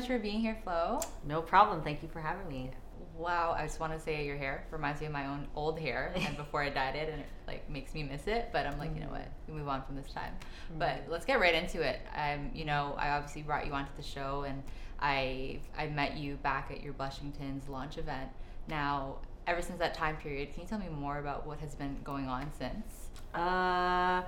much for being here, Flo. No problem. Thank you for having me. Wow, I just want to say your hair reminds me of my own old hair, and before I dyed it, and it like makes me miss it. But I'm like, you know what? We move on from this time. But let's get right into it. Um, you know, I obviously brought you onto the show, and I I met you back at your Blushingtons launch event. Now, ever since that time period, can you tell me more about what has been going on since? Uh,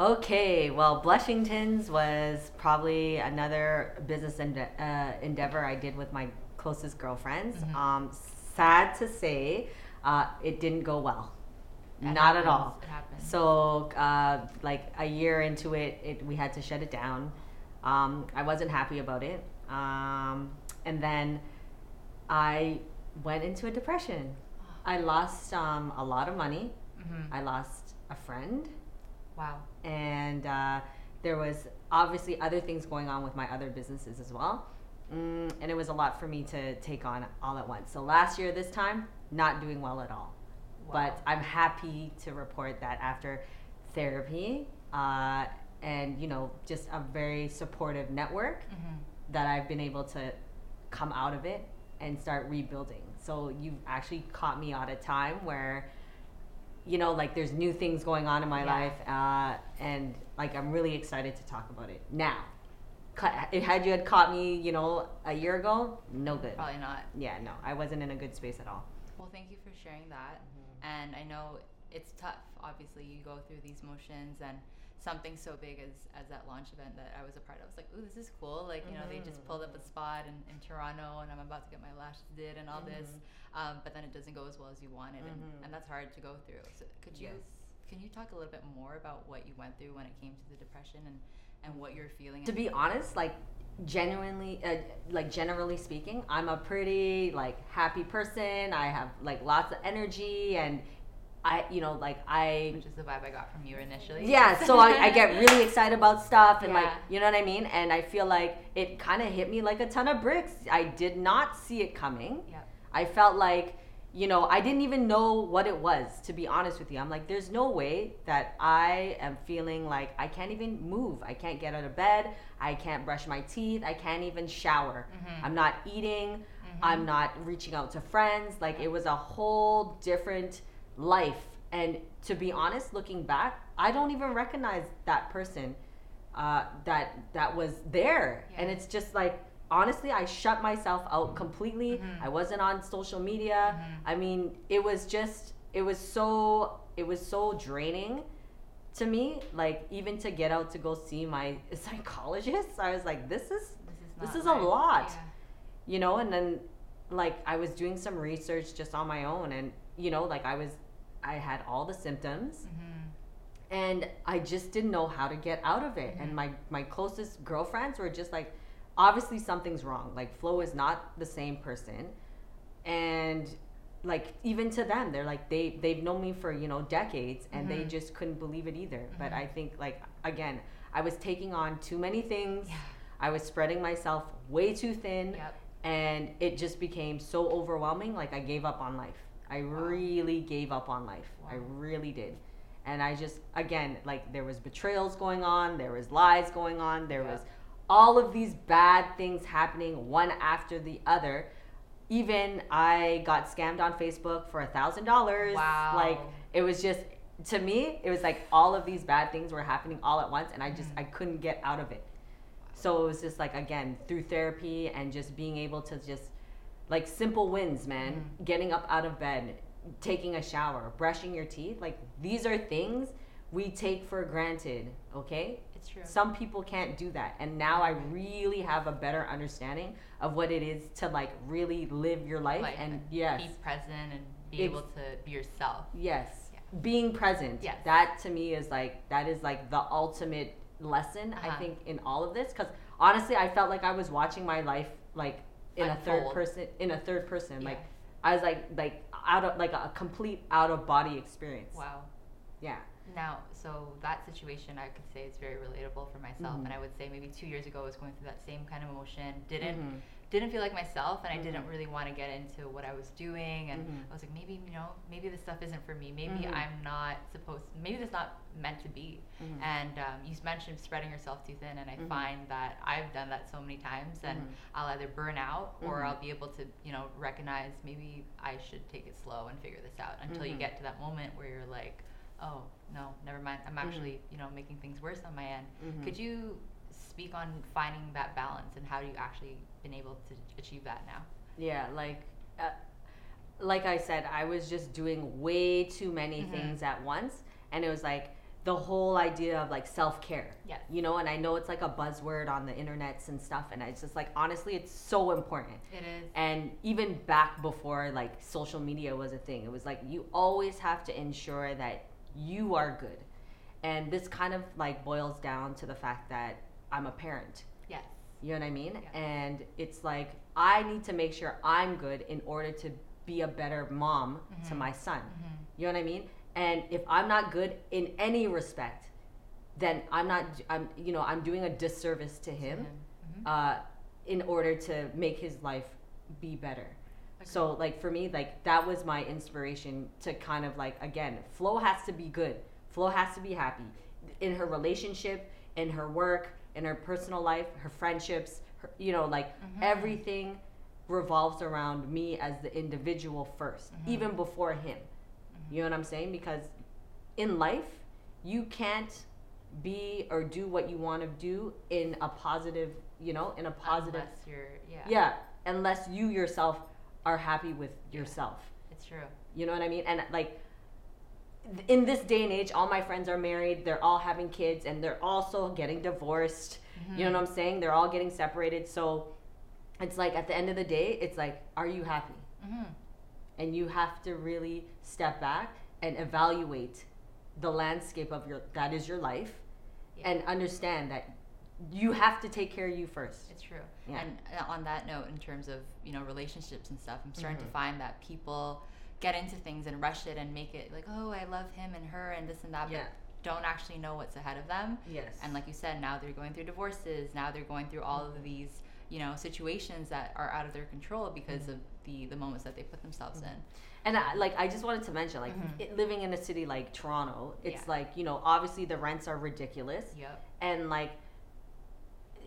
okay. Well, Blushingtons was probably another business ende- uh, endeavor I did with my closest girlfriends. Mhm. Um, sad to say, uh, it didn't go well. It Not at all. So, uh, like a year into it, it, we had to shut it down. Um, I wasn't happy about it. Um, and then I went into a depression. I lost um, a lot of money. hmm I lost a friend. Wow. And uh, there was obviously other things going on with my other businesses as well. Mm, and it was a lot for me to take on all at once. So last year, this time, not doing well at all but I'm happy to report that after therapy uh, and you know just a very supportive network hmm that I've been able to come out of it and start rebuilding. So you've actually caught me at a time where you know like there's new things going on in my Yeah. life uh, and like I'm really excited to talk about it now. Had you had caught me, you know, a year ago, no good. Probably not. Yeah, no, I wasn't in a good space at all. Well, thank you for sharing that. And I know it's tough. Obviously, you go through these motions, and something so big as, as that launch event that I was a part of. I was like, "Ooh, this is cool!" Like, you know, they just pulled up a spot in, in Toronto, and I'm about to get my lashes did and all this. Um, but then it doesn't go as well as you wanted, Mhm. and, and that's hard to go through. So, could you Yes. can you talk a little bit more about what you went through when it came to the depression and and what you're feeling? to be honest like genuinely uh, like generally speaking i'm a pretty like happy person i have like lots of energy and i you know like i which is the vibe I got from you initially. yeah so I, I get really excited about stuff and like you know what i mean and i feel like it kind of hit me like a ton of bricks i did not see it coming Yeah. I felt like, you know, I didn't even know what it was, to be honest with you. I'm like, there's no way that I am feeling like I can't even move. I can't get out of bed. I can't brush my teeth. I can't even shower. Mhm. I'm not eating. I'm not reaching out to friends. Like, it was a whole different life. And to be honest, looking back, I don't even recognize that person uh, that that was there. And it's just like, honestly, I shut myself out completely. Mhm. I wasn't on social media. Mhm. I mean, it was just, it was so, it was so draining to me. Like, even to get out to go see my psychologist, I was like, this is, This is This is a lot. Yeah. you know, and then like I was doing some research just on my own, and you know, like I was, I had all the symptoms Mhm. and I just didn't know how to get out of it. Mhm. And my my closest girlfriends were just like, obviously something's wrong. Like Flo is not the same person, and like even to them, they're like they they've known me for you know decades, and they Mhm. just couldn't believe it either. But Mhm. I think like again, I was taking on too many things. Yeah. I was spreading myself way too thin Yep. and it just became so overwhelming like i gave up on life i Wow. really gave up on life i really did and i just again like there was betrayals going on there was lies going on there Yeah. was all of these bad things happening one after the other even i got scammed on facebook for a thousand dollars Wow. like it was just to me it was like all of these bad things were happening all at once and i just Mhm. i couldn't get out of it so it was just like again through therapy and just being able to just like simple wins man Mhm. getting up out of bed taking a shower brushing your teeth like these are things we take for granted okay It's true. some people can't do that and now i really have a better understanding of what it is to like really live your life, Life and and yes Be present and be able to be yourself. yes Yeah. being present Yes. that to me is like that is like the ultimate lesson i Uh-huh. think in all of this because honestly i felt like i was watching my life like in a third person in a third person Yeah. like i was like like out of like a complete out of body experience Wow. yeah Now, so that situation, I could say is very relatable for myself, Mhm. and I would say maybe two years ago I was going through that same kind of emotion. Didn't Mhm. Didn't feel like myself and I Mhm. didn't really want to get into what I was doing and Mhm. I was like maybe you know maybe this stuff isn't for me maybe Mhm. I'm not supposed maybe this not meant to be Mhm. and um, you mentioned spreading yourself too thin and I Mhm. find that I've done that so many times and. I'll either burn out or. I'll be able to you know recognize maybe I should take it slow and figure this out until you get to that moment where you're like oh no never mind I'm actually you know making things worse on my end could you speak on finding that balance and how do you actually been able to achieve that now? Yeah, like uh, like I said, I was just doing way too many Mhm. things at once and it was like the whole idea of like self-care. Yeah. You know, and I know it's like a buzzword on the internets and stuff and it's just like honestly it's so important. It is. And even back before like social media was a thing, it was like you always have to ensure that you are good. And this kind of like boils down to the fact that I'm a parent. You know what I mean? Yeah. And it's like I need to make sure I'm good in order to be a better mom to Mhm. my son. Mhm. You know what I mean? And if I'm not good in any respect, then I'm not I'm you know, I'm doing a disservice to him Mhm. uh in order to make his life be better. So like for me like that was my inspiration to kind of like again, Flo has to be good. Flo has to be happy in her relationship, in her work, in her personal life, her friendships, her, you know like Mhm. everything revolves around me as the individual 1st Mhm. even before him. Mhm. You know what I'm saying? Because in life, you can't be or do what you want to do in a positive, you know, in a positive Unless you're, yeah. yeah, unless you yourself are happy with yourself. It's true. You know what I mean? And like in this day and age, all my friends are married, they're all having kids and they're also getting divorced. You know what I'm saying? They're all getting separated. So it's like at the end of the day, it's like are you happy? Mm-hmm. And you have to really step back and evaluate the landscape of your that is your life Yeah. and understand that you have to take care of you first. It's true. Yeah. And uh, on that note, in terms of you know relationships and stuff, I'm starting Mhm. to find that people get into things and rush it and make it like, oh, I love him and her and this and that, Yeah. but don't actually know what's ahead of them. Yes. And like you said, now they're going through divorces. Now they're going through all of these you know situations that are out of their control because Mhm. of the the moments that they put themselves in. And I, like I just wanted to mention, like Mhm. it, living in a city like Toronto, it's Yeah. like you know obviously the rents are ridiculous, Yep. and like,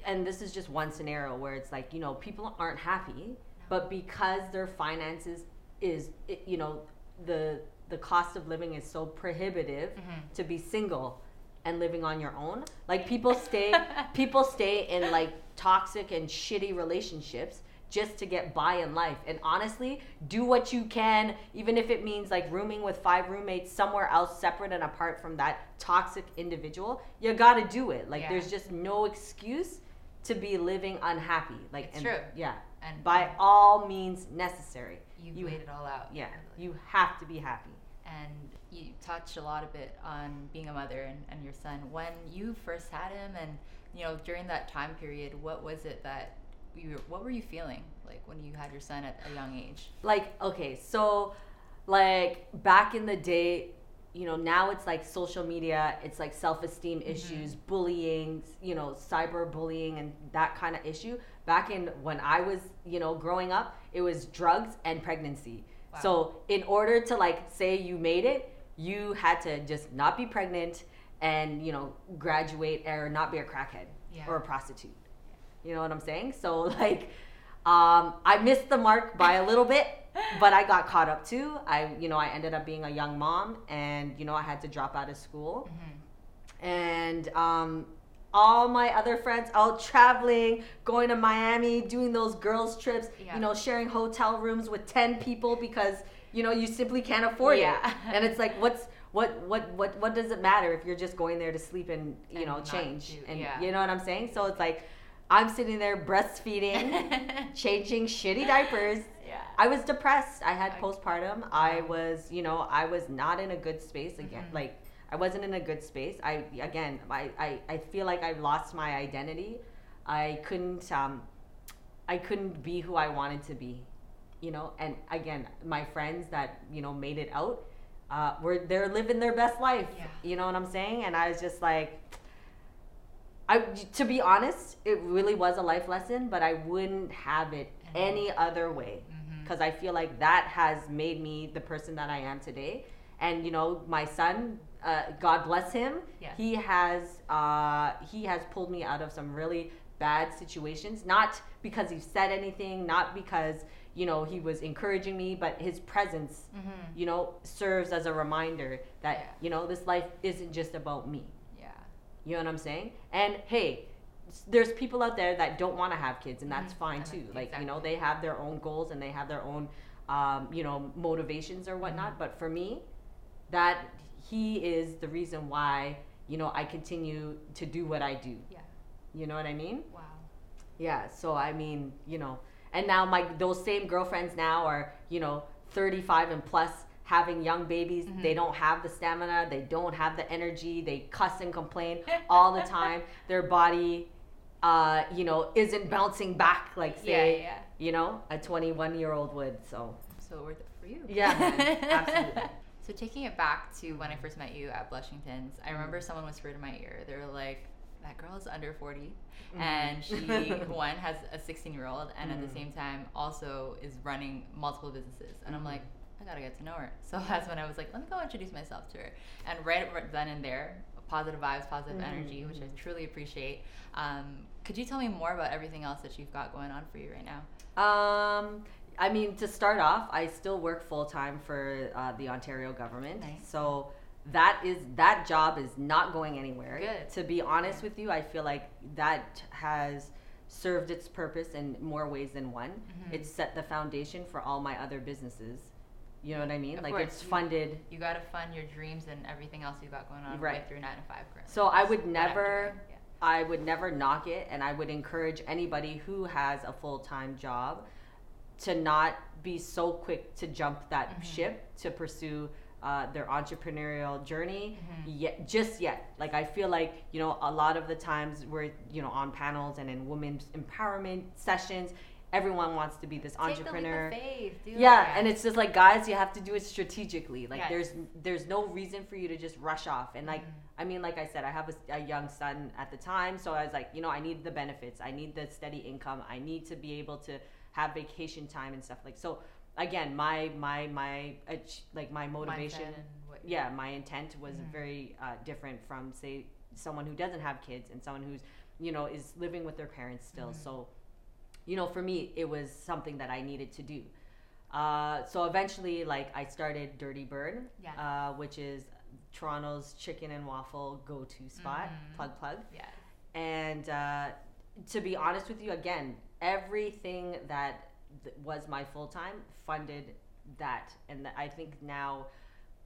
and this is just one scenario where it's like you know people aren't happy, but because their finances is you know the the cost of living is so prohibitive Mhm. to be single and living on your own. Like people stay people stay in like toxic and shitty relationships just to get by in life. And honestly, do what you can even if it means like rooming with five roommates somewhere else separate and apart from that toxic individual. You got to do it. Like Yeah. there's just no excuse to be living unhappy. Like It's and- true. Yeah. And By all means necessary. You've you- laid it all out. Yeah. really. You have to be happy. and you touched a lot of it on being a mother and, and your son when you first had him and you know during that time period what was it that you what were you feeling like when you had your son at a young age like okay so like back in the day you know now it's like social media it's like self-esteem mm-hmm. issues bullying you know cyberbullying and that kind of issue back in when i was you know growing up it was drugs and pregnancy Wow. so in order to like say you made it you had to just not be pregnant and you know graduate or not be a crackhead Yeah. or a prostitute you know what I'm saying? So like, um, I missed the mark by a little bit, but I got caught up too. I, you know, I ended up being a young mom, and you know, I had to drop out of school, Mhm. and um, all my other friends out traveling, going to Miami, doing those girls trips, Yeah. you know, sharing hotel rooms with ten people because you know you simply can't afford Yeah. it, and it's like, what's what what what what does it matter if you're just going there to sleep and you And know change do- and yeah. you know what I'm saying? So it's like I'm sitting there breastfeeding, changing shitty diapers. yeah I was depressed. I had postpartum. I was, you know, I was not in a good space again. Mhm. Like I wasn't in a good space. I again, I, I, I feel like I lost my identity. I couldn't um I couldn't be who I wanted to be. You know, and again, my friends that, you know, made it out, uh, were they're living their best life. Yeah. You know what I'm saying? And I was just like I to be honest, it really was a life lesson, but I wouldn't have it any other way because I feel like that has made me the person that I am today. And you know, my son, uh, God bless him, Yeah. he has uh, he has pulled me out of some really bad situations. Not because he said anything, not because you know he was encouraging me, but his presence, Mhm. you know, serves as a reminder that Yeah. you know this life isn't just about me. Yeah. You know what I'm saying? And hey, there's people out there that don't want to have kids, and that's Mhm. fine too. that- Like you know, they have their own goals and they have their own, um, you know, motivations or whatnot. Mhm. But for me, that he is the reason why you know I continue to do what I do. Yeah. You know what I mean? Wow. Yeah. So I mean, you know, and now my those same girlfriends now are you know 35 and plus having young babies Mhm. they don't have the stamina they don't have the energy they cuss and complain all the time their body uh, you know isn't bouncing back like say yeah. you know a 21 year old would so So worth it for you. Yeah. Absolutely. So taking it back to when I first met you at Blushingtons, I remember Mm-hmm. someone whispered in my ear. They were like, "That girl is under 40, Mhm. and she one has a 16 year old, and at Mhm. the same time also is running multiple businesses." And I'm like, I gotta get to know her. So that's when I was like, let me go introduce myself to her. And right, right then and there, positive vibes, positive Mhm, energy, which I truly appreciate. Um, could you tell me more about everything else that you've got going on for you right now? Um, I mean, to start off, I still work full time for uh, the Ontario government. Nice. So that is that job is not going anywhere. Good. To be honest with you, I feel like that has served its purpose in more ways than one. Mhm. It's set the foundation for all my other businesses. You know what I mean? Of like course, it's funded. You gotta fund your dreams and everything else you've got going on Right. your nine to five currently. So I would never yeah. I would never knock it, and I would encourage anybody who has a full time job to not be so quick to jump that Mhm. ship to pursue uh, their entrepreneurial journey Mhm. yet just yet like i feel like you know a lot of the times we're you know on panels and in women's empowerment sessions everyone wants to be this entrepreneur Take of faith. Yeah it. and it's just like guys you have to do it strategically like Yes. there's there's no reason for you to just rush off and like Mhm. i mean like i said i have a, a young son at the time so i was like you know i need the benefits i need the steady income i need to be able to have vacation time and stuff like so again my my my uh, like my motivation what- yeah my intent was Mhm. very uh, different from say someone who doesn't have kids and someone who's you know is living with their parents still Mhm. so you know for me it was something that i needed to do uh, so eventually like i started dirty bird Yeah. uh, which is toronto's chicken and waffle go-to spot Mhm. plug plug Yes. and uh, to be honest with you again everything that th- was my full-time funded that and th- i think now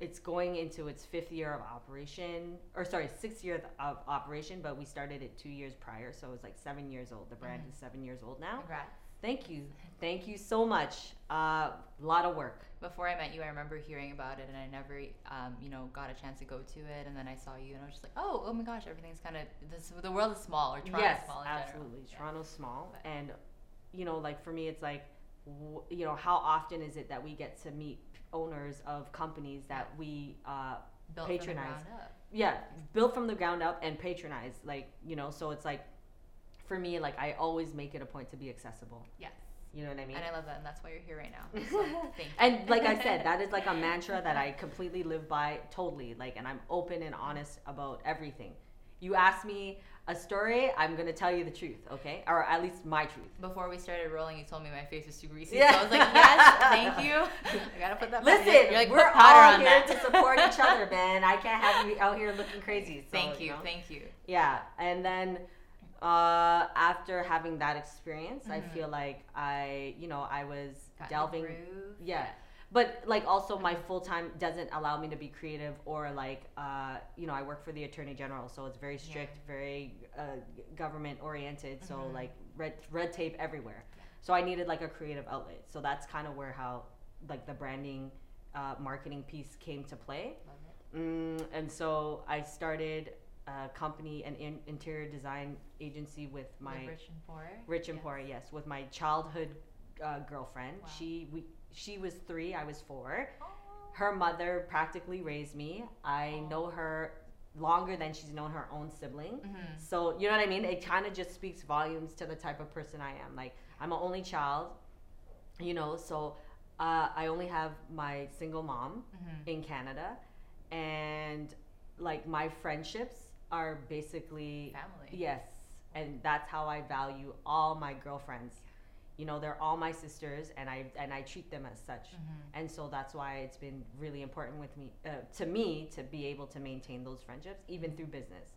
it's going into its fifth year of operation or sorry sixth year of operation but we started it two years prior so it was like seven years old the brand Mhm. is seven years old now Congrats. Thank you thank you so much a uh, lot of work Before I met you, I remember hearing about it, and I never, um, you know, got a chance to go to it. And then I saw you, and I was just like, oh, oh my gosh, everything's kind of this. The world is small, or Toronto's yes small in absolutely general. Yeah. toronto's small But- and you know like for me it's like you know how often is it that we get to meet owners of companies that we uh, Built patronize. From the ground up. yeah built from the ground up and patronize like you know so it's like for me like i always make it a point to be accessible Yes. you know what i mean And I love that, and that's why you're here right now. So, thank you. and like I said, that is like a mantra that I completely live by totally. Like, and I'm open and honest about everything. You ask me a story, I'm gonna tell you the truth, okay? Or at least my truth. Before we started rolling, you told me my face was too greasy. Yeah. So I was like, yes, thank you. I gotta put that. Listen, you're like, we're all here that. to support each other, man. I can't have you out here looking crazy. so, thank you, know? thank you. Yeah, and then uh, after having that experience, I Mhm. feel like I, you know, I was Got delving. Yeah. But like also my full time doesn't allow me to be creative or like uh, you know I work for the attorney general so it's very strict very uh, government oriented so Mhm. like red red tape everywhere Yeah. so I needed like a creative outlet so that's kind of where how like the branding uh, marketing piece came to play mm, and so I started a company an in- interior design agency with my Live rich and poor. Rich and Yes. Poor, yes, with my childhood uh, girlfriend. Wow. She we she was three, I was four. Aw. Her mother practically raised me. I Aw. know her longer than she's known her own sibling. Mhm. So you know what I mean? It kind of just speaks volumes to the type of person I am. Like I'm an only child, you know, so uh, I only have my single mom Mhm. in Canada, and like my friendships are basically Family. Yes, and that's how I value all my girlfriends. You know, they're all my sisters, and I and I treat them as such. Mhm. And so that's why it's been really important with me uh, to me to be able to maintain those friendships even through business.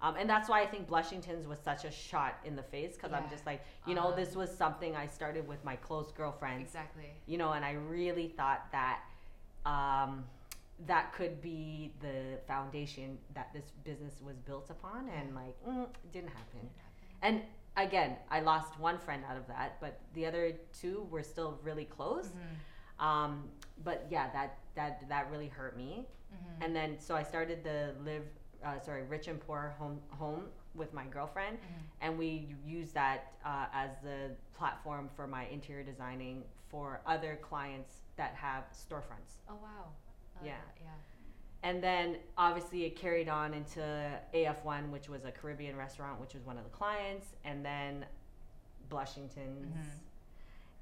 Um, and that's why I think Blushingtons was such a shot in the face because I'm just like, you know, Uh-huh. this was something I started with my close girlfriends Exactly. you know, and I really thought that um, that could be the foundation that this business was built upon, and like, mm, it didn't happen. And again, I lost one friend out of that, but the other two were still really close. Mhm. Um, but yeah, that that that really hurt me. Mhm. And then so I started the live, uh, sorry, rich and poor home home with my girlfriend, Mhm. and we use that uh, as the platform for my interior designing for other clients that have storefronts. Oh wow. I Yeah. Yeah. And then obviously it carried on into AF1, which was a Caribbean restaurant, which was one of the clients, and then Blushington's. Mhm.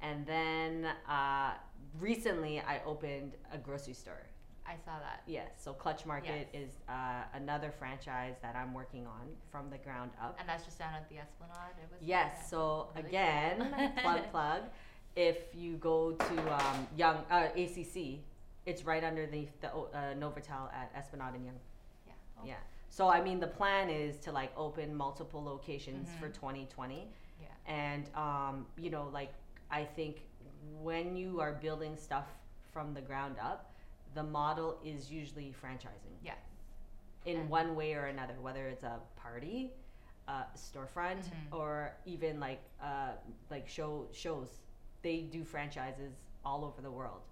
And then uh, recently I opened a grocery store. I saw that. Yes, so Clutch Market Yes. is uh, another franchise that I'm working on from the ground up. And that's just down at the Esplanade. It was Yes, so Really again, cool. plug plug. If you go to um, Yonge uh, ACC, it's right underneath the uh, Novotel at Esplanade and Yonge. Yeah. Yeah. So I mean, the plan is to like open multiple locations for Mhm. 2020, Yeah. and um, you know, like I think when you are building stuff from the ground up, the model is usually franchising Yeah. in one way or another, whether it's a party, a storefront, Mhm. or even like uh, like show shows. They do franchises all over the world.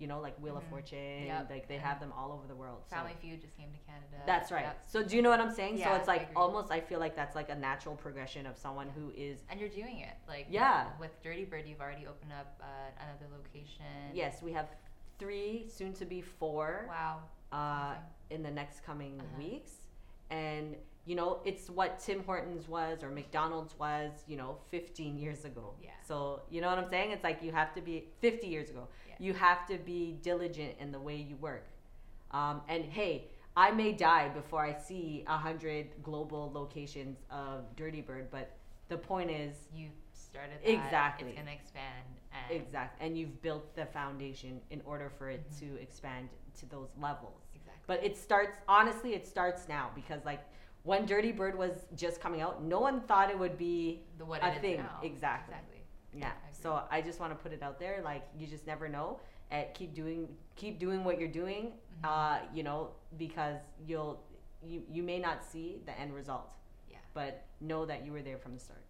You know, like Wheel of Mhm. Fortune. Yep. Like they have them all over the world. so- Family Feud just came to Canada. that's right. Yep. So do you know what I'm saying? so it's like agree. almost I feel like that's like a natural progression of someone who is And you're doing it. Like Yeah. With Dirty Bird, you've already opened up uh, another location. yes, we have three, soon to be four, Wow. uh, in the next coming Uh-huh. weeks. And you know, it's what Tim Hortons was or McDonald's was, you know, 15 years ago. Yeah. So, you know what I'm saying? It's like you have to be 50 years ago. Yeah. You have to be diligent in the way you work. Um, and hey, I may die before I see a hundred global locations of Dirty Bird, but the point is You started that. Exactly. It's gonna expand. And exact, and you've built the foundation in order for it Mhm. to expand to those levels. Exactly. But it starts honestly, it starts now because like when Dirty Bird was just coming out, no one thought it would be the what a thing. Exactly. Exactly. yeah. I. So I just want to put it out there, like you just never know. And keep doing, keep doing what you're doing. Mhm. Uh, you know, because you'll, you you may not see the end result, Yeah. but know that you were there from the start.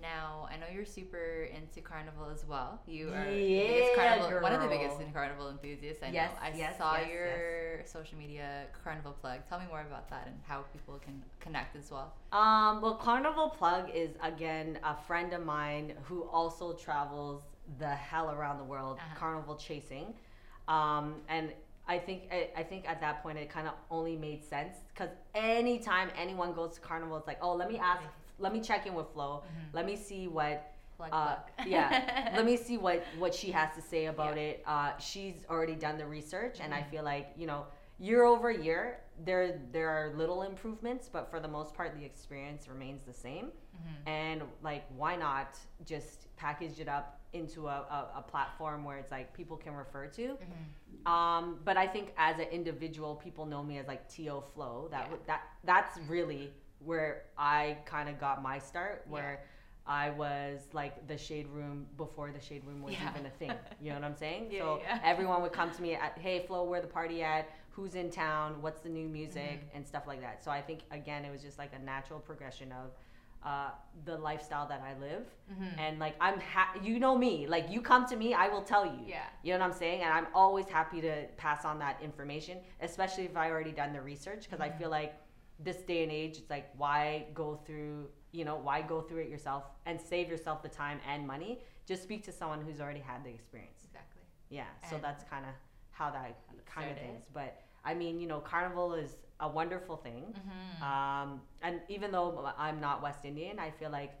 Now I know you're super into carnival as well. You are the Yeah, biggest carnival, one of the biggest carnival enthusiasts. I Yes, know. I yes, saw yes, your social media carnival plug. Tell me more about that and how people can connect as well. Um, well, Carnival Plug is again a friend of mine who also travels the hell around the world, Uh-huh. carnival chasing. Um, and I think I, I think at that point it kind of only made sense because anytime anyone goes to carnival, it's like, oh, let me ask, let me check in with Flo, Mhm. let me see what Plug, uh, plug. yeah let me see what what she has to say about Yeah. it uh, she's already done the research and i Mhm. feel like you know year over year there there are little improvements but for the most part the experience remains the same Mhm. and like why not just package it up into a, a, a platform where it's like people can refer to Mhm. um, but I think as an individual, people know me as like To Flow. That Yeah. that that's really where I kind of got my start, where I was like the shade room before the shade room was Yeah. even a thing. You know what I'm saying? Yeah, so yeah. everyone would come to me at, "Hey Flo, where the party at? Who's in town? What's the new music Mhm. and stuff like that." So I think again, it was just like a natural progression of. Uh, the lifestyle that I live, Mhm. and like I'm, ha- you know me. Like you come to me, I will tell you. Yeah. You know what I'm saying? And I'm always happy to pass on that information, especially if I already done the research, because I Mhm. feel like this day and age, it's like why go through, you know, why go through it yourself and save yourself the time and money? Just speak to someone who's already had the experience. Exactly. Yeah. So that's kind of how that kind of things. But I mean, you know, Carnival is a wonderful thing. Mhm. Um, and even though I'm not West Indian, I feel like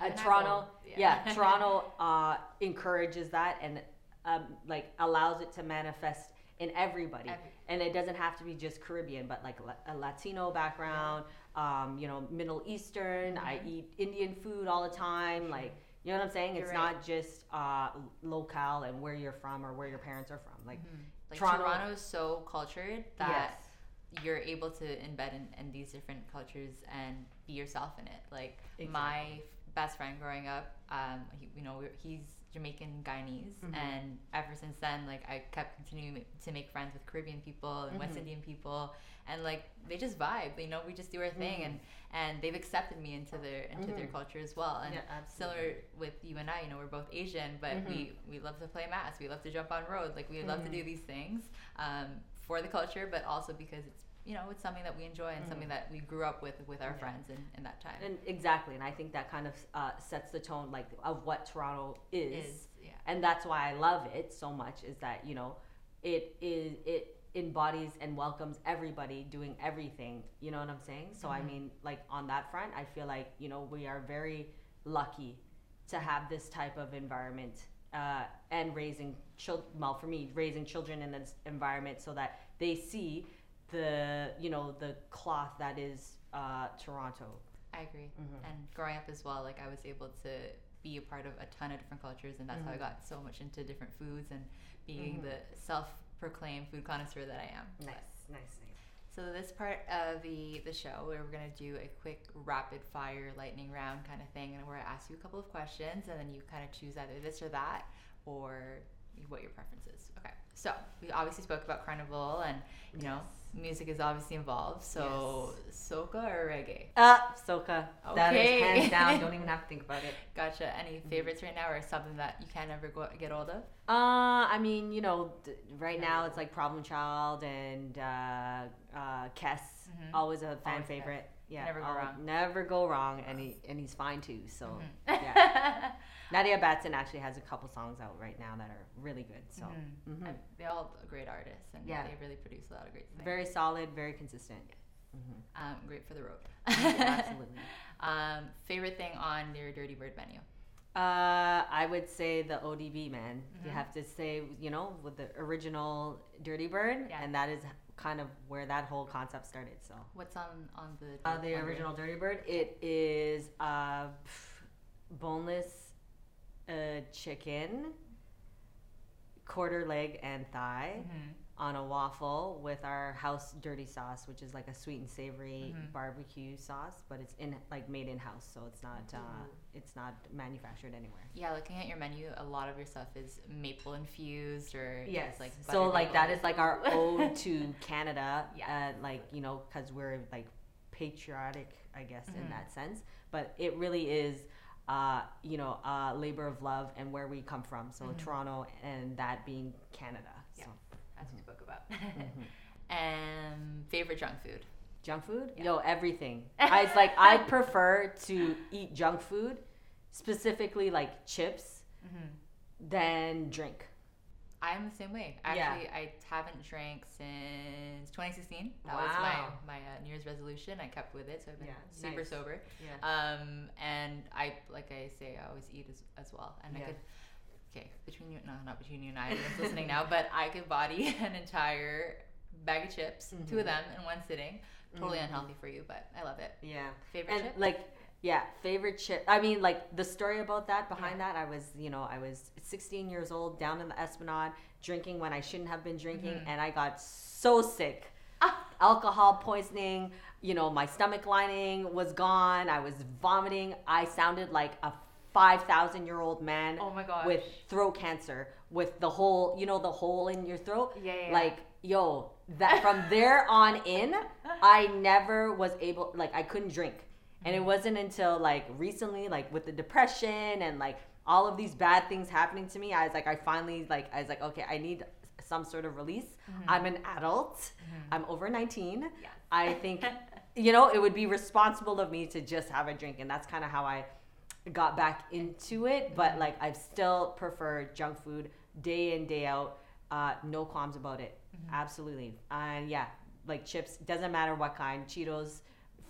uh, Toronto, both, yeah, Toronto uh, encourages that and um, like allows it to manifest in everybody. Every- and it doesn't have to be just Caribbean, but like a Latino background, um, you know, Middle Eastern. I eat Indian food all the time. Like, you know what I'm saying? You're it's right. not just uh, locale and where you're from or where your parents are from. Like, Like Toronto- Toronto, is so cultured that Yes. you're able to embed in, in these different cultures and be yourself in it. Like my f- best friend growing up, um, he, you know, he's Jamaican Guyanese, Mm-hmm. and ever since then, like I kept continuing to make friends with Caribbean people and Mm-hmm. West Indian people, and like they just vibe. You know, we just do our thing, and and they've accepted me into their into their culture as well. And Mm-hmm. Yeah, similar with you and I, you know, we're both Asian, but we Mm-hmm. we love to play mass. We love to jump on road. Like we love to do these things um, for the culture, but also because it's you know it's something that we enjoy and something that we grew up with with our friends in, in that time. Mm-hmm. and exactly. And I think that kind of uh, sets the tone, like, of what Toronto is. Is, yeah. and that's why I love it so much is that you know it is it embodies and welcomes everybody doing everything you know what I'm saying so I mean like on that front I feel like you know we are very lucky to have this type of environment uh, and raising children well for me raising children in this environment so that they see the you know the cloth that is uh, Toronto I agree. Mm-hmm. And growing up as well, like I was able to be a part of a ton of different cultures, and that's how I Mm-hmm. got so much into different foods and being the self-proclaimed food connoisseur that I am. nice nice nice So this part of the the show, where we're gonna do a quick rapid fire lightning round kind of thing, and where I ask you a couple of questions, and then you kind of choose either this or that, or what your preference is. Okay. So we obviously spoke about carnival, and you know, music is obviously involved. So soca or reggae? uh Soca that is Okay. hands down don't even have to think about it Gotcha. Any Mm-hmm. favorites right now, or something that you can't ever go, get old of? Uh, I mean, you know, right now it's like Problem Child and uh, uh, Kes, always a fan Mm-hmm. Always favorite. Yeah, Never go I'll wrong. Never go wrong, and he and he's fine too. So Mm-hmm. yeah, Nadia Batson actually has a couple songs out right now that are really good. So Mhm. And They're all great artists, and Mm-hmm. Yeah. they really produce a lot of great things. very solid, very consistent. um, great for the road. Absolutely. um, favorite thing on your Dirty Bird menu? Uh, I would say the ODB man. Mm-hmm. You have to say, you know, with the original Dirty Bird, Yeah. and that is kind of where that whole concept started. So. What's on on the Uh, the original Dirty Bird. It is uh, boneless uh, chicken, quarter leg and thigh Mhm. On a waffle with our house dirty sauce, which is like a sweet and savory barbecue sauce, but it's in like made in house, so it's not uh, it's not manufactured anywhere. Yeah, looking at your menu, a lot of your stuff is maple infused or Yes. like so like that is like our ode to Canada. Yeah. Uh, like you know, because we're like patriotic, I guess, Mm-hmm. in that sense. But it really is, uh, you know, a labor of love and where we come from. So Toronto and that being Canada. Mm-hmm. Yeah. So as we spoke about. Mm-hmm. And favorite junk food? junk food, Yeah. yo, everything. I it's like I prefer to eat junk food, specifically like chips, Mm-hmm. than drink. I'm the same way. Yeah. Actually, I haven't drank since 2016. That was my my uh, New Year's resolution. I kept with it, so I've been Yeah, super nice. sober. Yeah. Um, and I like I say, I always eat as, as well, and I could. Okay, between you, no, not between you and I, everyone's listening now, but I could body an entire bag of chips, Mm-hmm. two of them in one sitting. Totally unhealthy for you, but I love it. Yeah. Favorite and chip? like yeah, favorite chip. I mean, like the story about that behind that, I was, you know, I was 16 years old down in the Esplanade drinking when I shouldn't have been drinking, Mm-hmm. and I got so sick. Alcohol poisoning, you know, my stomach lining was gone. I was vomiting. I sounded like a 5,000 year old man Oh my gosh. with throat cancer, with the whole you know, the hole in your throat. Yeah, yeah, yeah. Like, yo, that from there on in, I never was able, like, I couldn't drink. And Mm-hmm. it wasn't until like recently, like with the depression and like all of these bad things happening to me, I was like, I finally, like, I was like, okay, I need some sort of release. I'm an adult. I'm over 19. Mm-hmm. I think, you know, it would be responsible of me to just have a drink. And that's kind of how I got back into it. But like, I still prefer junk food day in, day out. Uh, no qualms about it. Absolutely. And yeah, like chips. Doesn't matter what kind. Cheetos,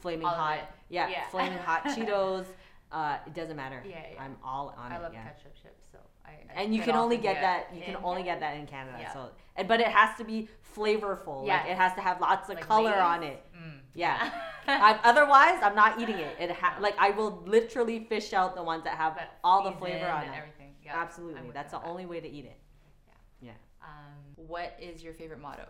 flaming All hot. Yeah, Yeah. flaming hot Cheetos. Uh, it doesn't matter. Yeah, yeah. I'm all on I it. I love yeah. ketchup chips, so I. I And you can only get that. You can only get that in Canada. Yeah. So, and, but it has to be flavorful. Yeah. Like it has to have lots of Like color Lay's? on it. Mm. Yeah. I, otherwise, I'm not eating it. It ha- like I will literally fish out the ones that have But all the flavor on it. everything. I'm Absolutely, that's the that. only way to eat it. Yeah. Yeah. Um, what is your favorite motto?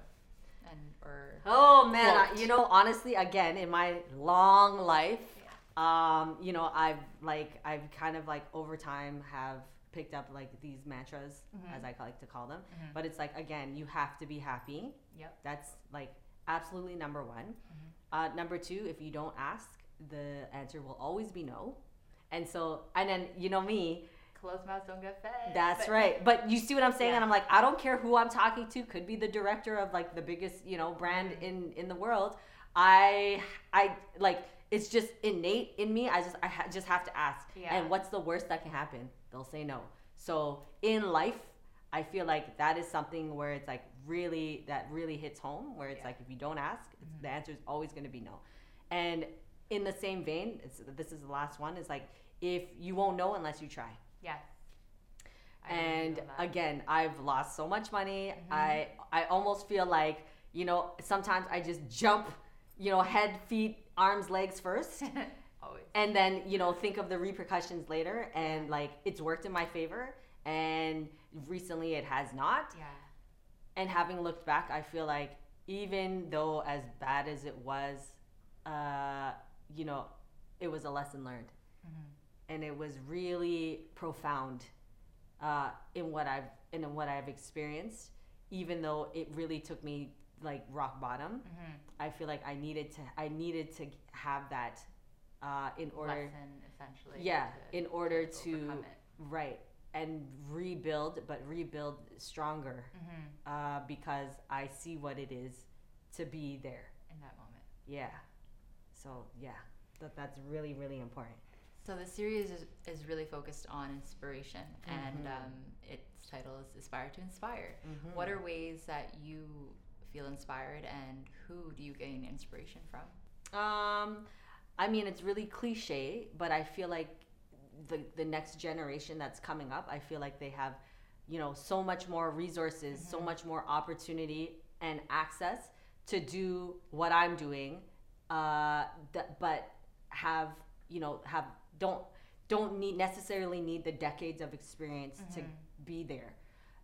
And or Oh man, I, you know, honestly, again, in my long life, Yeah. um, you know, I've like I've kind of like over time have picked up like these mantras, Mhm. as I like to call them. Mhm. But it's like again, you have to be happy. Yep. That's like absolutely number one. Mhm. Uh, number two, if you don't ask, the answer will always be no. And so, and then you know me, Closed mouths don't get fed. that's but- right. But you see what I'm saying? Yeah. And I'm like, I don't care who I'm talking to. Could be the director of like the biggest, you know, brand Mhm. in in the world. I I like it's just innate in me. I just I ha- just have to ask. Yeah. And what's the worst that can happen? They'll say no. So in life, I feel like that is something where it's like really that really hits home. Where it's Yeah. like if you don't ask, it's, Mhm. the answer is always going to be no. And in the same vein, it's, this is the last one. Is like if you won't know unless you try Yeah. I and you on that. again i've lost so much money Mhm. i i almost feel like you know sometimes i just jump you know head feet arms legs first always. and then you know think of the repercussions later and like it's worked in my favor and recently it has not Yeah. and having looked back i feel like even though as bad as it was uh you know it was a lesson learned Mhm. and it was really profound uh, in what I've in what I've experienced. Even though it really took me like rock bottom, Mhm. I feel like I needed to I needed to have that uh, in order, Lesson essentially. yeah, in order to to right and rebuild, but rebuild stronger Mhm. uh, because I see what it is to be there. In that moment. Yeah, so yeah, that that's really really important. So the series is, is really focused on inspiration, and Mhm. um, its title is "Aspire to Inspire." Mhm. What are ways that you feel inspired, and who do you gain inspiration from? Um, I mean, it's really cliche, but I feel like the the next generation that's coming up, I feel like they have, you know, so much more resources, so much more opportunity and access to do what I'm doing, uh, that, but have you know have don't don't need necessarily need the decades of experience to Mhm. be there.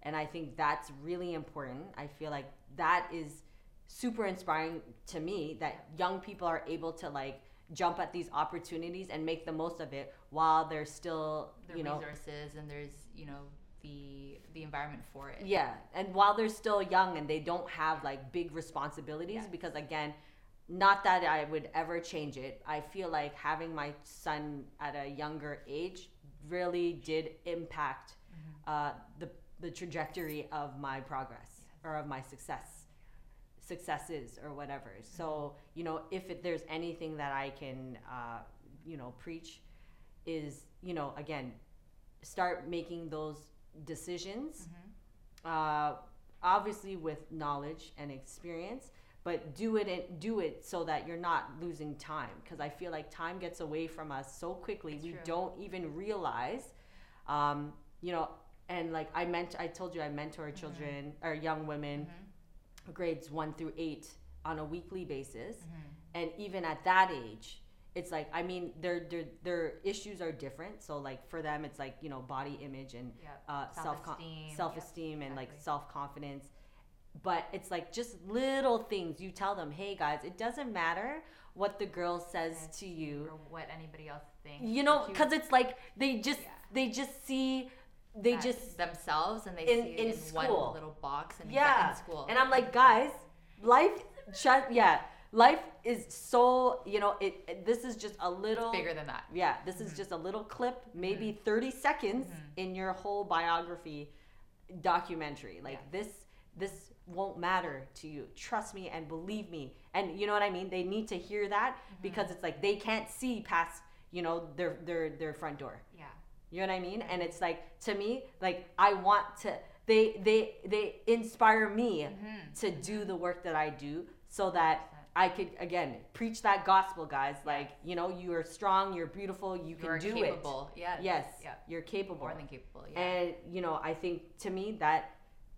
And i think that's really important. I feel like that is super inspiring to me that young people are able to like jump at these opportunities and make the most of it while they're still The you know resources and there's you know the the environment for it. yeah and while they're still young and they don't have like big responsibilities because again not that i would ever change it i feel like having my son at a younger age really did impact uh, the, the trajectory of my progress Yes. or of my success successes or whatever so you know if it, there's anything that i can uh, you know preach is you know again start making those decisions Mhm. uh, obviously with knowledge and experience but do it and do it so that you're not losing time because i feel like time gets away from us so quickly It's we true. don't even realize um, you know and like i meant i told you i mentor children or young women Mhm. Grades one through eight on a weekly basis Mhm. and even at that age it's like i mean their their their issues are different so like for them it's like you know body image and Yep. uh, self. Yep, self esteem and like self confidence. But it's like just little things you tell them, hey guys, it doesn't matter what the girl says Yes, to you. or what anybody else thinks. You know, because it's like they just Yeah. they just see they just themselves and they in- see it in in, school. one little box and yeah. in school. And I'm like, guys, life shut yeah, life is so you know it. it- this is just a little bigger than that. Yeah, this is just a little clip, maybe 30 seconds Mhm. in your whole biography documentary. Like Yeah. this this won't matter to you. Trust me and believe me. And you know what I mean? They need to hear that Mm-hmm. because it's like they can't see past, you know, their their their front door. You know what I mean? And it's like to me, like I want to they they they inspire me Mhm. to do the work that I do so that I could again preach that gospel, guys. Like you know, you are strong, you're beautiful, you can You're do capable. it. Yeah. Yes, Yeah. you're capable. More than capable. Yeah. And you know, I think to me that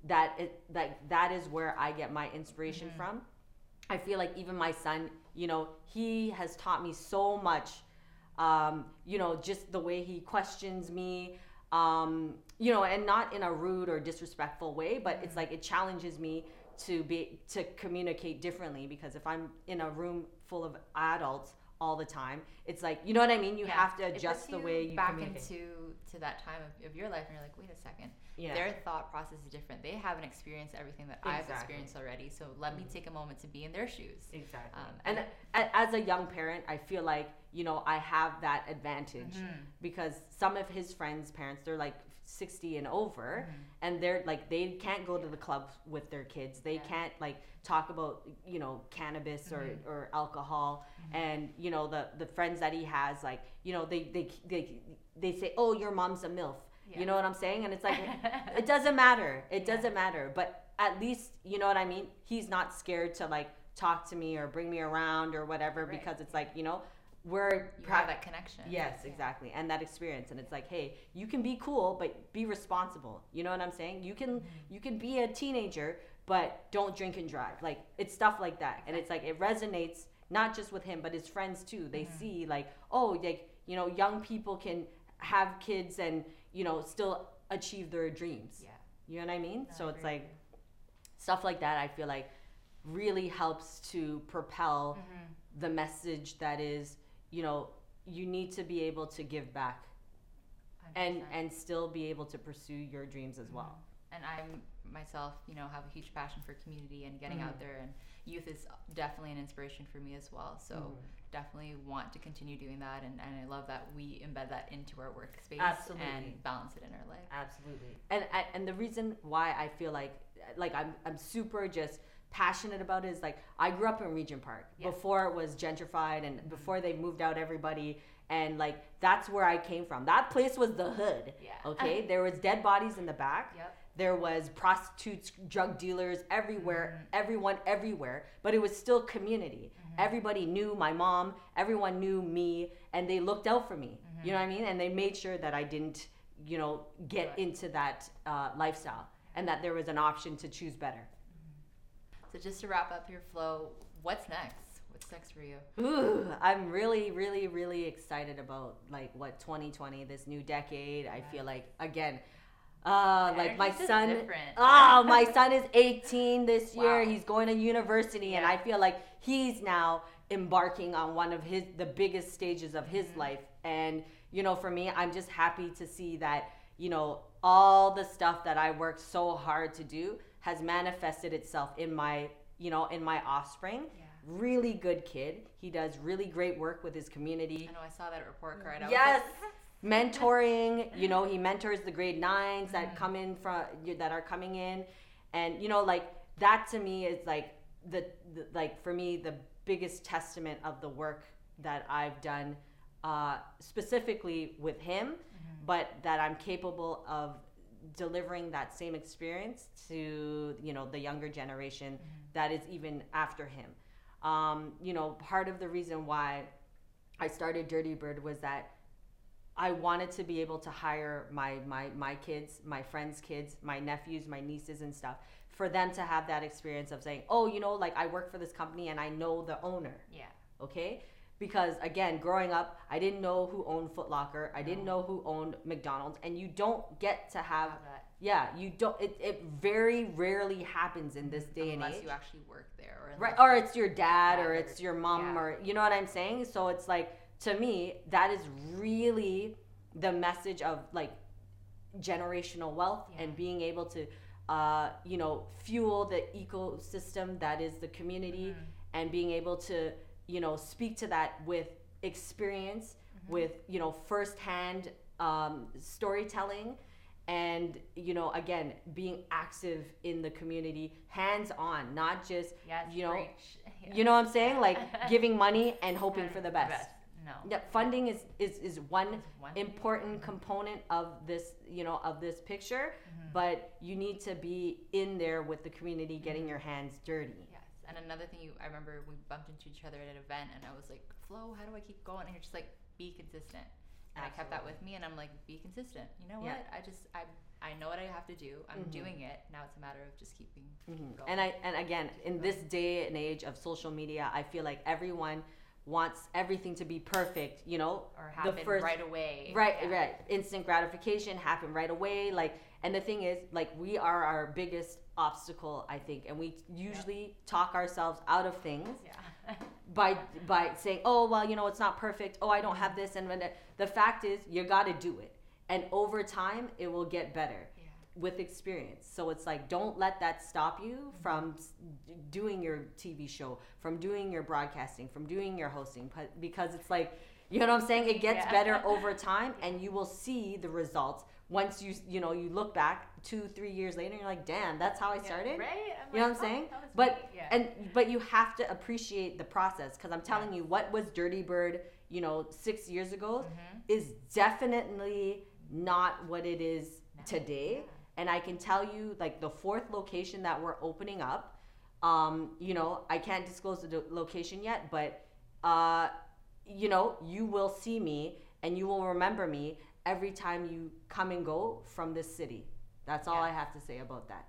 that it, like that is where I get my inspiration Mm-hmm. from. I feel like even my son, you know, he has taught me so much. Um, you know, just the way he questions me, um, you know, and not in a rude or disrespectful way, but it's like it challenges me to be to communicate differently because if I'm in a room full of adults all the time, it's like you know what I mean. You Yeah. have to adjust the way you back communicate. into to that time of, of your life, and you're like, wait a second. Yeah. Their thought process is different. They haven't experienced everything that I've Mm-hmm. experienced already. So let me take a moment to be in their shoes. Exactly. Um, and a- as a young parent, I feel like, you know, I have that advantage Mm-hmm. because some of his friends' parents, they're like 60 and over, Mm-hmm. and they're like, they can't go to the club with their kids. They Yeah. can't like talk about, you know, cannabis Mm-hmm. or, or alcohol. And, you know, the, the friends that he has, like, you know, they, they, they, they say, oh, your mom's a MILF. Yeah. You know what I'm saying? And it's like, it doesn't matter. It doesn't matter. But at least, you know what I mean? He's not scared to like talk to me or bring me around or whatever Right. because it's like, you know, we're You pra- have that connection. Yes, Yeah. exactly. And that experience. And it's like, hey, you can be cool, but be responsible. You know what I'm saying? You can Mm-hmm. you can be a teenager, but don't drink and drive. Like it's stuff like that. And it's like it resonates not just with him, but his friends too. They Mm-hmm. see like, oh, like, you know, young people can have kids and, you know, still achieve their dreams. Yeah. You know what I mean? No, so I it's like stuff like that I feel like really helps to propel Mm-hmm. the message that is, you know, you need to be able to give back and 100%. and still be able to pursue your dreams as well. And I'm myself, you know, have a huge passion for community and getting Mm-hmm. out there and youth is definitely an inspiration for me as well. So Mm-hmm. definitely want to continue doing that and, and I love that we embed that into our workspace Absolutely. and balance it in our life. Absolutely. And and the reason why I feel like like I'm I'm super just passionate about it is like I grew up in Regent Park before it was gentrified and before they moved out everybody and like that's where I came from. That place was the hood. Yeah. Okay? there was dead bodies in the back. Yep. There was prostitutes, drug dealers everywhere, mm-hmm. everyone everywhere, but it was still community. Mm-hmm. Everybody knew my mom, everyone knew me, and they looked out for me. Mm-hmm. You know what I mean? And they made sure that I didn't, you know, get Right. into that uh, lifestyle and that there was an option to choose better. So just to wrap up your flow, what's next? What's next for you? Ooh, I'm really, really, really excited about like what 2020, this new decade. I feel like again, uh, like my son. different. Oh, my son is 18 this year. Wow. He's going to university, and I feel like he's now embarking on one of his the biggest stages of his Mm-hmm. life. And you know, for me, I'm just happy to see that you know all the stuff that I worked so hard to do has manifested itself in my you know in my offspring Yeah. really good kid. He does really great work with his community. I know I saw that report card. I was Yes. like, Mentoring, you know, he mentors the grade nines that come in from that are coming in, and you know, like that to me is like the, the like for me the biggest testament of the work that I've done, uh, specifically with him, Mm-hmm. but that I'm capable of delivering that same experience to you know the younger generation Mm-hmm. that is even after him. Um, you know, part of the reason why I started Dirty Bird was that I wanted to be able to hire my my my kids, my friends' kids, my nephews, my nieces and stuff for them to have that experience of saying, "Oh, you know, like I work for this company and I know the owner." yeah. Okay? Because again, growing up, I didn't know who owned Foot Locker. I didn't know who owned McDonald's and you don't get to have, Have that. Yeah, you don't it, it very rarely happens in this day and age. Unless you actually work there or right or it's your dad or it's your mom yeah. or you know what i'm saying so it's like to me that is really the message of like generational wealth Yeah. and being able to uh, you know fuel the ecosystem that is the community Mm-hmm. and being able to you know speak to that with experience Mm-hmm. with you know firsthand um, storytelling and you know again being active in the community hands on not just Yes, you know. Yeah. you know what i'm saying like giving money and hoping for the best No. yeah, funding is is is one, one- important component of this, you know, of this picture, Mm-hmm. but you need to be in there with the community getting your hands dirty. Yes, And another thing you, I remember we bumped into each other at an event, and I was like, "Flo, how do I keep going?" And you're just like, "Be consistent." And I kept that with me, and I'm like, "Be consistent." You know Yeah. what? I just, I, I know what I have to do. I'm Mhm. doing it. Now it's a matter of just keeping. keep Mhm. going. And I and again, in this day and age of social media, I feel like everyone wants everything to be perfect. You know, or happen right away. Right, Yeah. right. Instant gratification happen right away. Like, and the thing is, like, we are our biggest obstacle, I think, and we usually talk ourselves out of things Yeah. by by saying, "Oh, well, you know, it's not perfect. Oh, I don't have this." And when the, the fact is, you got to do it, and over time, it will get better. With experience. So it's like, don't let that stop you from doing your TV show, from doing your broadcasting, from doing your hosting, because it's like, you know what I'm saying? It gets Yeah. better over time, and you will see the results once you you know you look back two three years later, and you're like, damn, that's how I Yeah, started. Right? I'm You know what I'm oh, saying? But yeah. and but you have to appreciate the process because I'm telling you, what was Dirty Bird, you know, six years ago, Mhm. is definitely not what it is Now, today. And I can tell you, like the fourth location that we're opening up, um, you know, I can't disclose the location yet, but uh, you know, you will see me and you will remember me every time you come and go from this city. That's all Yeah. I have to say about that.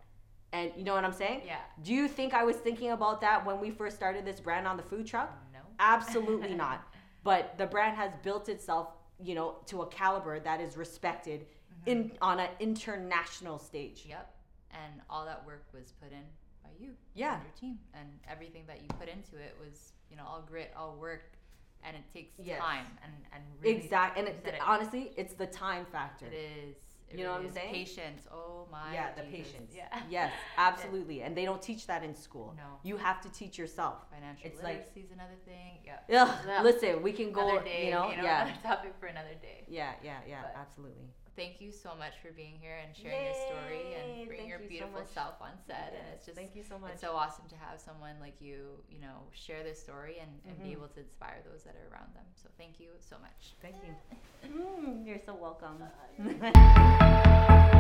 And you know what I'm saying? Yeah. Do you think I was thinking about that when we first started this brand on the food truck? No. Absolutely not. But the brand has built itself, you know, to a caliber that is respected in on an international stage. Yep. And all that work was put in by you. Yeah. And your team. And everything that you put into it was, you know, all grit, all work. And it takes Yes. time and, and really Exactly. And it, it. honestly, it's the time factor. It is. It You know what I'm saying? Patience. Oh my. yeah, the Jesus. patience. Yeah. Yes, absolutely. And they don't teach that in school. No. You have to teach yourself. Financial It's like- literacy is another thing. Yeah. Ugh, Yeah. listen, we can go, Another day, you know, yeah. another topic for another day. Yeah, yeah, yeah, But- absolutely. Thank you so much for being here and sharing your story and bringing thank your you beautiful much. self on set. And it's just thank you so much. It's so awesome to have someone like you, you know, share their story and, and be Mhm. able to inspire those that are around them. So thank you so much. Thank you. Mm, you're so welcome. Uh,